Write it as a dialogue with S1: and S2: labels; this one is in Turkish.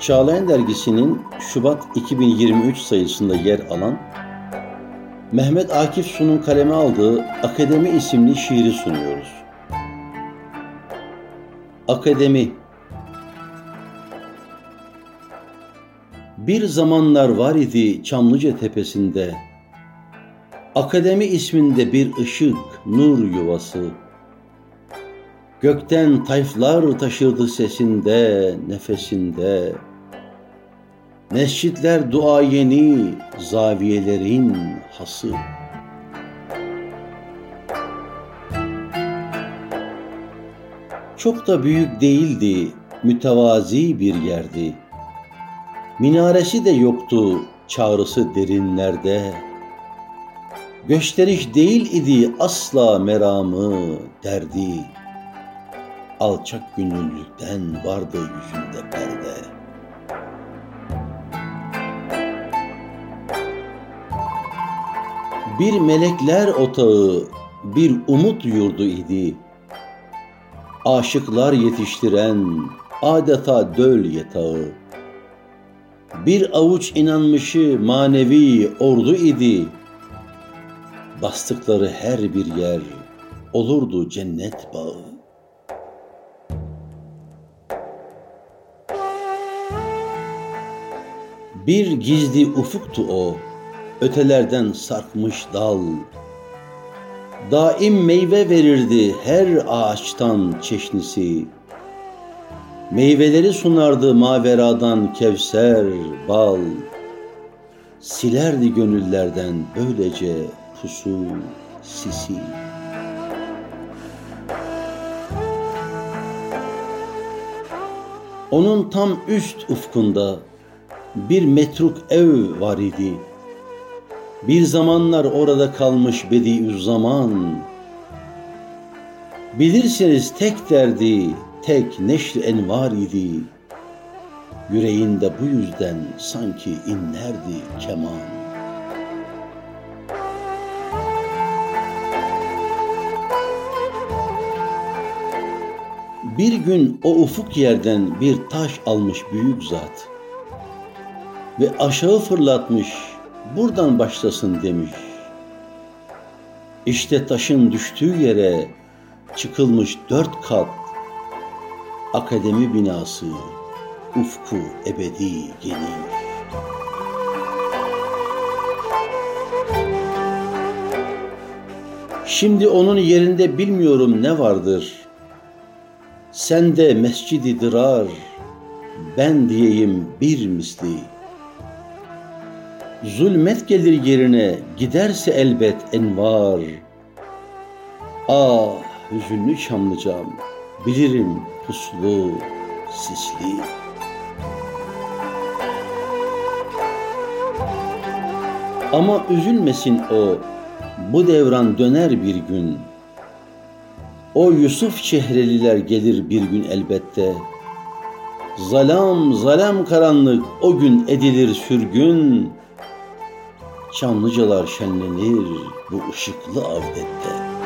S1: Çağlayan Dergisi'nin Şubat 2023 sayısında yer alan Mehmet Akif Su'nun kaleme aldığı Akademi isimli şiiri sunuyoruz. Akademi. Bir zamanlar var idi Çamlıca tepesinde. Akademi isminde bir ışık, nur yuvası. Gökten tayflar taşırdı sesinde, nefesinde Mescitler dua yeni, zaviyelerin hası. Çok da büyük değildi, mütevazi bir yerdi. Minaresi de yoktu, çağrısı derinlerde. Gösteriş değil idi asla meramı, derdi. Alçak gönüllülükten vardı yüzünde perde.'' Bir melekler otağı, bir umut yurdu idi. Aşıklar yetiştiren adeta döl yatağı. Bir avuç inanmışı manevi ordu idi. Bastıkları her bir yer olurdu cennet bağı. Bir gizli ufuktu o, ötelerden sarkmış dal. Daim meyve verirdi her ağaçtan çeşnisi. Meyveleri sunardı maveradan kevser, bal. Silerdi gönüllerden böylece pusu, sisi. Onun tam üst ufkunda bir metruk ev var idi. Bir zamanlar orada kalmış Bediüzzaman. Bilirsiniz tek derdi, tek neşri envar idi. Yüreğinde bu yüzden sanki inlerdi keman. Bir gün o ufuk yerden bir taş almış büyük zat ve aşağı fırlatmış buradan başlasın demiş. İşte taşın düştüğü yere çıkılmış dört kat akademi binası ufku ebedi geniş. Şimdi onun yerinde bilmiyorum ne vardır. Sen de mescidi ben diyeyim bir misli.'' Zulmet gelir yerine giderse elbet envar. Ah hüzünlü Çamlıcam bilirim puslu sisli. Ama üzülmesin o bu devran döner bir gün. O Yusuf çehreliler gelir bir gün elbette. Zalam zalam karanlık o gün edilir sürgün. Çamlıcalar şenlenir bu ışıklı avdette.